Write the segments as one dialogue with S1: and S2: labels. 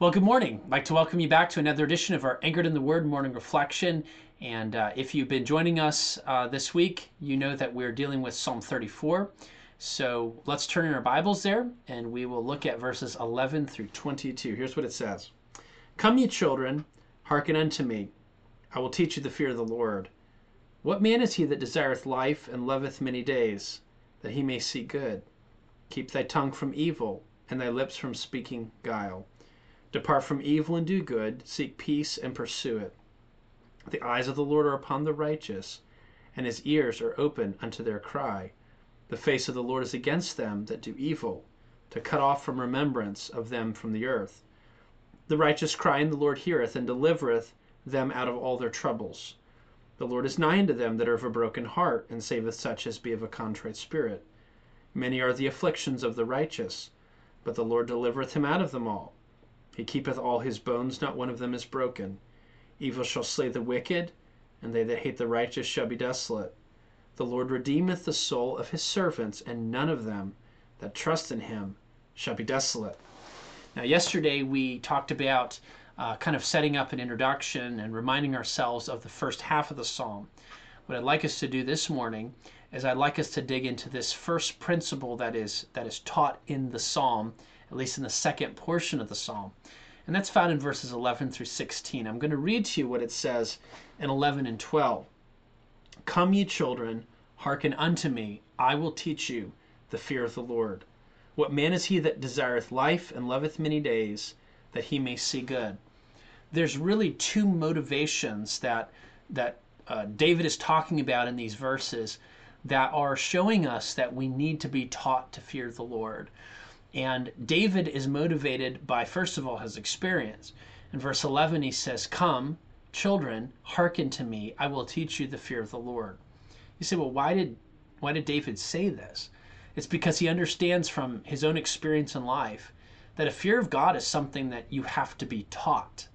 S1: Well, good morning. I'd like to welcome you back to another edition of our Anchored in the Word morning reflection. And uh, if you've been joining us uh, this week, you know that we're dealing with Psalm 34. So let's turn in our Bibles there and we will look at verses 11 through 22. Here's what it says Come, ye children, hearken unto me. I will teach you the fear of the Lord. What man is he that desireth life and loveth many days, that he may see good? Keep thy tongue from evil, and thy lips from speaking guile. Depart from evil and do good, seek peace and pursue it. The eyes of the Lord are upon the righteous, and his ears are open unto their cry. The face of the Lord is against them that do evil, to cut off from remembrance of them from the earth. The righteous cry, and the Lord heareth, and delivereth them out of all their troubles. The Lord is nigh unto them that are of a broken heart, and saveth such as be of a contrite spirit. Many are the afflictions of the righteous, but the Lord delivereth him out of them all. He keepeth all his bones, not one of them is broken. Evil shall slay the wicked, and they that hate the righteous shall be desolate. The Lord redeemeth the soul of his servants, and none of them that trust in him shall be desolate. Now, yesterday we talked about uh, kind of setting up an introduction and reminding ourselves of the first half of the psalm. What I'd like us to do this morning is I'd like us to dig into this first principle that is that is taught in the psalm at least in the second portion of the psalm. And that's found in verses 11 through 16. I'm going to read to you what it says in 11 and 12. Come, ye children, hearken unto me, I will teach you the fear of the Lord. What man is he that desireth life and loveth many days, that he may see good? There's really two motivations that that uh, David is talking about in these verses that are showing us that we need to be taught to fear the Lord. And David is motivated by, first of all, his experience. In verse 11, he says, Come, children, hearken to me. I will teach you the fear of the Lord. You say, well, why did, why did David say this? It's because he understands from his own experience in life that a fear of God is something that you have to be taught.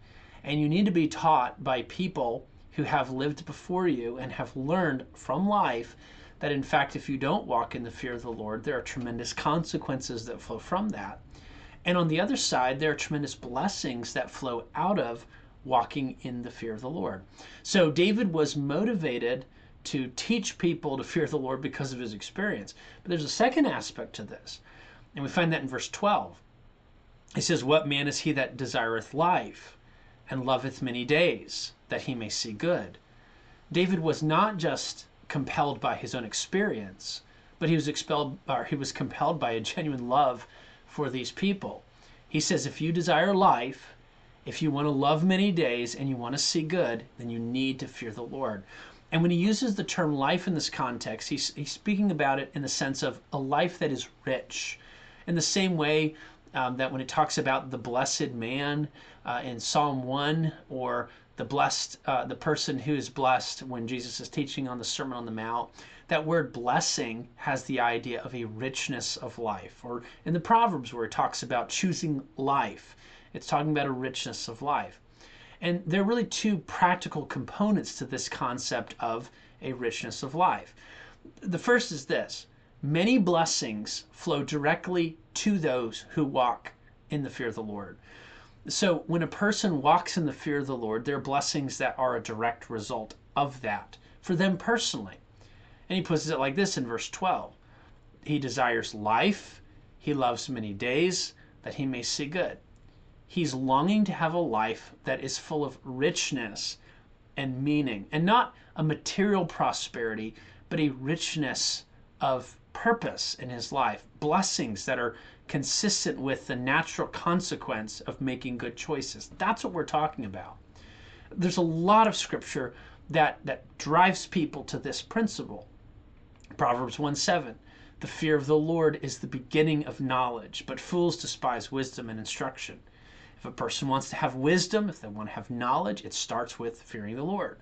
S1: And you need to be taught by people who have lived before you and have learned from life that in fact, if you don't walk in the fear of the Lord, there are tremendous consequences that flow from that. And on the other side, there are tremendous blessings that flow out of walking in the fear of the Lord. So David was motivated to teach people to fear the Lord because of his experience. But there's a second aspect to this, and we find that in verse 12. He says, What man is he that desireth life and loveth many days, that he may see good? David was not just compelled by his own experience, but he was expelled or he was compelled by a genuine love for these people. He says if you desire life, if you want to love many days and you want to see good, then you need to fear the Lord. And when he uses the term life in this context, he's, he's speaking about it in the sense of a life that is rich. In the same way um, that when it talks about the blessed man uh, in Psalm 1 or the blessed, uh, the person who is blessed when Jesus is teaching on the Sermon on the Mount. That word blessing has the idea of a richness of life. Or in the Proverbs, where it talks about choosing life, it's talking about a richness of life. And there are really two practical components to this concept of a richness of life. The first is this many blessings flow directly to those who walk in the fear of the Lord. So when a person walks in the fear of the Lord, there are blessings that are a direct result of that for them personally. And he puts it like this in verse 12 He desires life, he loves many days, that he may see good. He's longing to have a life that is full of richness and meaning, and not a material prosperity, but a richness of purpose in his life, blessings that are consistent with the natural consequence of making good choices. That's what we're talking about. There's a lot of scripture that, that drives people to this principle. Proverbs 1 7. The fear of the Lord is the beginning of knowledge, but fools despise wisdom and instruction. If a person wants to have wisdom, if they want to have knowledge, it starts with fearing the Lord.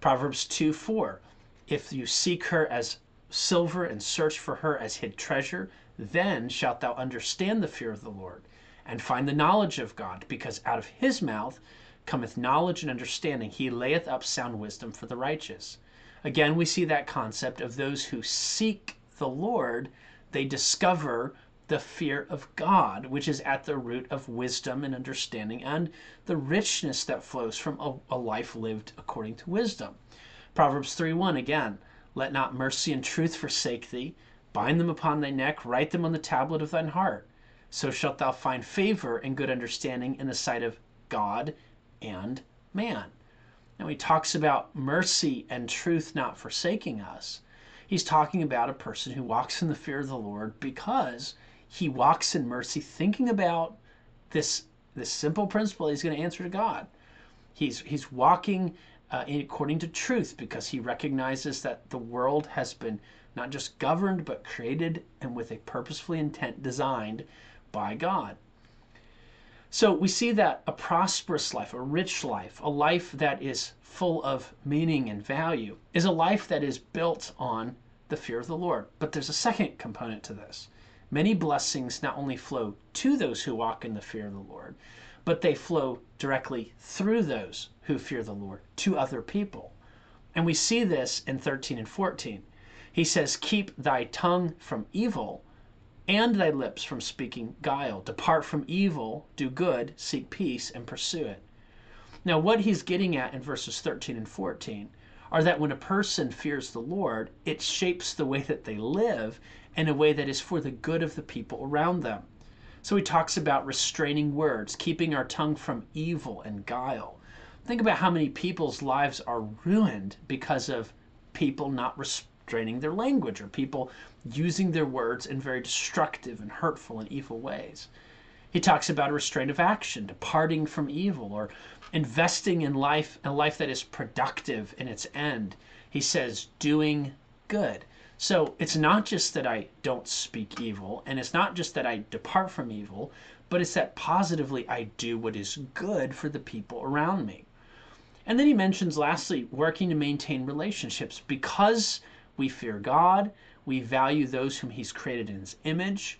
S1: Proverbs 2 4. If you seek her as silver and search for her as hid treasure, then shalt thou understand the fear of the Lord, and find the knowledge of God, because out of his mouth cometh knowledge and understanding. He layeth up sound wisdom for the righteous. Again, we see that concept of those who seek the Lord, they discover the fear of God, which is at the root of wisdom and understanding and the richness that flows from a, a life lived according to wisdom. Proverbs 3 1 again, let not mercy and truth forsake thee. Bind them upon thy neck, write them on the tablet of thine heart. So shalt thou find favor and good understanding in the sight of God and man. Now he talks about mercy and truth not forsaking us. He's talking about a person who walks in the fear of the Lord because he walks in mercy, thinking about this this simple principle. He's going to answer to God. He's he's walking uh, according to truth because he recognizes that the world has been not just governed but created and with a purposefully intent designed by God. So we see that a prosperous life, a rich life, a life that is full of meaning and value is a life that is built on the fear of the Lord. But there's a second component to this. Many blessings not only flow to those who walk in the fear of the Lord, but they flow directly through those who fear the Lord to other people. And we see this in 13 and 14. He says, Keep thy tongue from evil and thy lips from speaking guile. Depart from evil, do good, seek peace, and pursue it. Now, what he's getting at in verses 13 and 14 are that when a person fears the Lord, it shapes the way that they live in a way that is for the good of the people around them. So he talks about restraining words, keeping our tongue from evil and guile. Think about how many people's lives are ruined because of people not restraining their language or people using their words in very destructive and hurtful and evil ways. He talks about a restraint of action, departing from evil, or investing in life, a life that is productive in its end. He says, doing good. So it's not just that I don't speak evil, and it's not just that I depart from evil, but it's that positively I do what is good for the people around me. And then he mentions, lastly, working to maintain relationships because we fear God, we value those whom He's created in His image,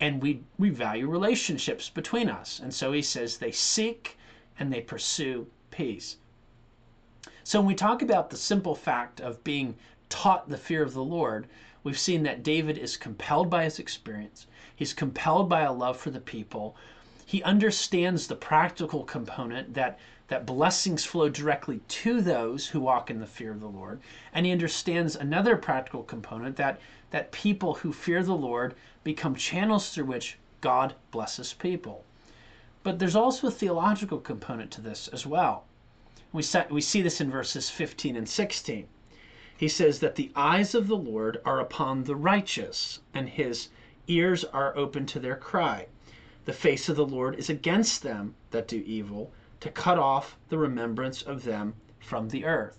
S1: and we, we value relationships between us. And so he says they seek and they pursue peace. So when we talk about the simple fact of being taught the fear of the Lord, we've seen that David is compelled by his experience. He's compelled by a love for the people. He understands the practical component that that blessings flow directly to those who walk in the fear of the Lord. And he understands another practical component that, that people who fear the Lord become channels through which God blesses people. But there's also a theological component to this as well. We, set, we see this in verses 15 and 16. He says that the eyes of the Lord are upon the righteous, and his ears are open to their cry. The face of the Lord is against them that do evil to cut off the remembrance of them from the earth.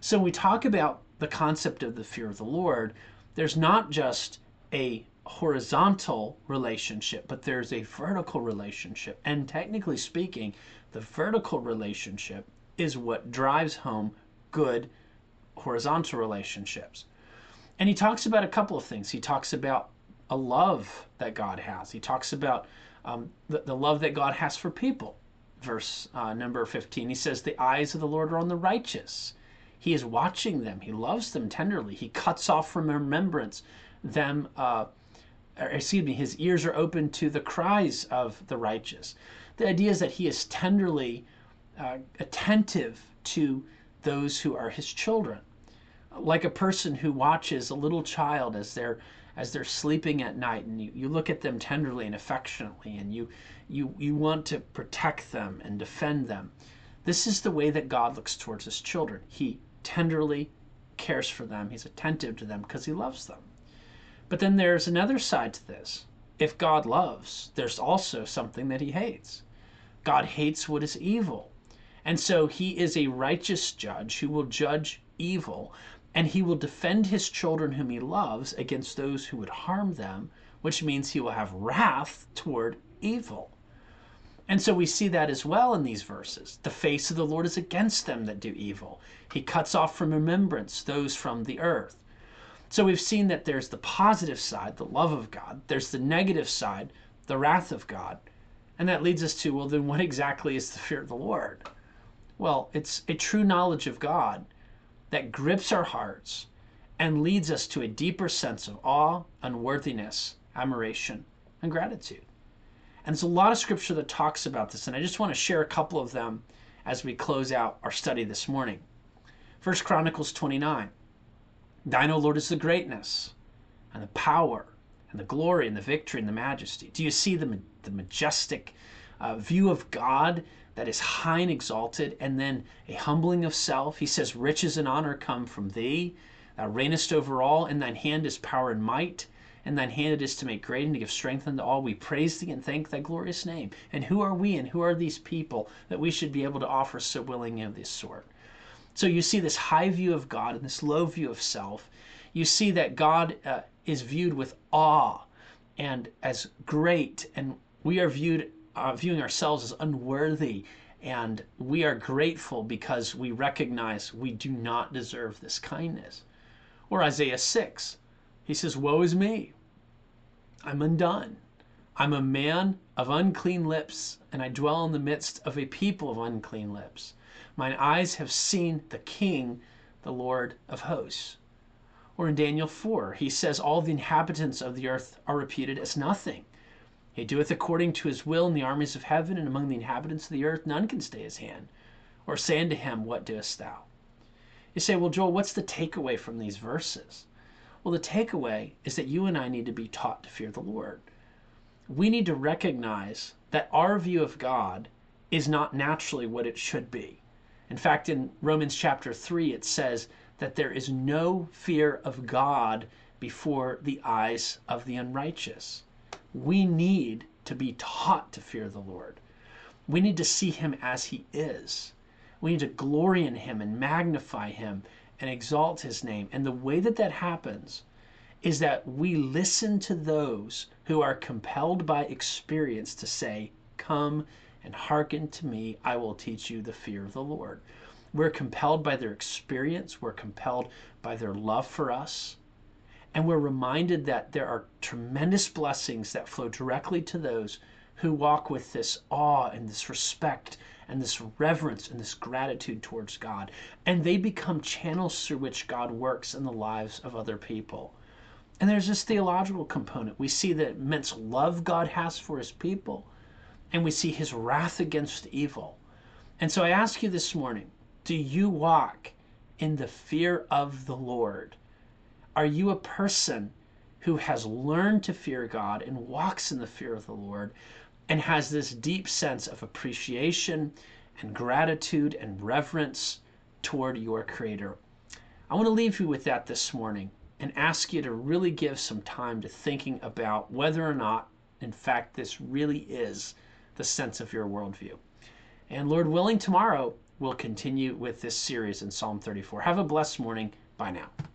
S1: So we talk about the concept of the fear of the Lord, there's not just a horizontal relationship, but there's a vertical relationship. And technically speaking, the vertical relationship is what drives home good horizontal relationships. And he talks about a couple of things. He talks about a love that God has, he talks about um, the, the love that God has for people verse uh, number 15. He says, The eyes of the Lord are on the righteous. He is watching them. He loves them tenderly. He cuts off from remembrance them. Uh, excuse me, his ears are open to the cries of the righteous. The idea is that he is tenderly uh, attentive to those who are his children. Like a person who watches a little child as they're as they're sleeping at night and you, you look at them tenderly and affectionately and you you you want to protect them and defend them. This is the way that god looks towards his children. He tenderly cares for them. He's attentive to them because he loves them. But then there's another side to this. If god loves there's also something that he hates. God hates what is evil. And so he is a righteous judge who will judge evil and he will defend his children whom he loves against those who would harm them, which means he will have wrath toward evil. And so we see that as well in these verses. The face of the Lord is against them that do evil. He cuts off from remembrance those from the earth. So we've seen that there's the positive side, the love of God. There's the negative side, the wrath of God. And that leads us to, well, then what exactly is the fear of the Lord? Well, it's a true knowledge of God that grips our hearts and leads us to a deeper sense of awe, unworthiness, admiration, and gratitude. And there's a lot of scripture that talks about this, and I just want to share a couple of them as we close out our study this morning. First Chronicles 29. Thine, O Lord, is the greatness and the power and the glory and the victory and the majesty. Do you see the, the majestic uh, view of God that is high and exalted, and then a humbling of self? He says, Riches and honor come from thee. Thou reignest over all, and thine hand is power and might and thine hand it is to make great and to give strength unto all. We praise thee and thank thy glorious name. And who are we and who are these people that we should be able to offer so willing of this sort? So you see this high view of God and this low view of self. You see that God uh, is viewed with awe and as great, and we are viewed uh, viewing ourselves as unworthy. And we are grateful because we recognize we do not deserve this kindness. Or Isaiah 6, he says, Woe is me! I'm undone. I'm a man of unclean lips, and I dwell in the midst of a people of unclean lips. Mine eyes have seen the King, the Lord of hosts. Or in Daniel 4, he says, All the inhabitants of the earth are reputed as nothing. He doeth according to his will in the armies of heaven, and among the inhabitants of the earth none can stay his hand, or say unto him, What doest thou? You say, Well, Joel, what's the takeaway from these verses? Well, the takeaway is that you and I need to be taught to fear the Lord. We need to recognize that our view of God is not naturally what it should be. In fact, in Romans chapter 3, it says that there is no fear of God before the eyes of the unrighteous. We need to be taught to fear the Lord. We need to see him as he is. We need to glory in him and magnify him and exalt his name. And the way that that happens is that we listen to those who are compelled by experience to say, Come and hearken to me, I will teach you the fear of the Lord. We're compelled by their experience, we're compelled by their love for us, and we're reminded that there are tremendous blessings that flow directly to those who walk with this awe and this respect and this reverence and this gratitude towards God. And they become channels through which God works in the lives of other people. And there's this theological component. We see the immense love God has for his people, and we see his wrath against evil. And so I ask you this morning do you walk in the fear of the Lord? Are you a person who has learned to fear God and walks in the fear of the Lord? and has this deep sense of appreciation and gratitude and reverence toward your Creator. I want to leave you with that this morning and ask you to really give some time to thinking about whether or not, in fact, this really is the sense of your worldview. And Lord willing, tomorrow we'll continue with this series in Psalm 34. Have a blessed morning. Bye now.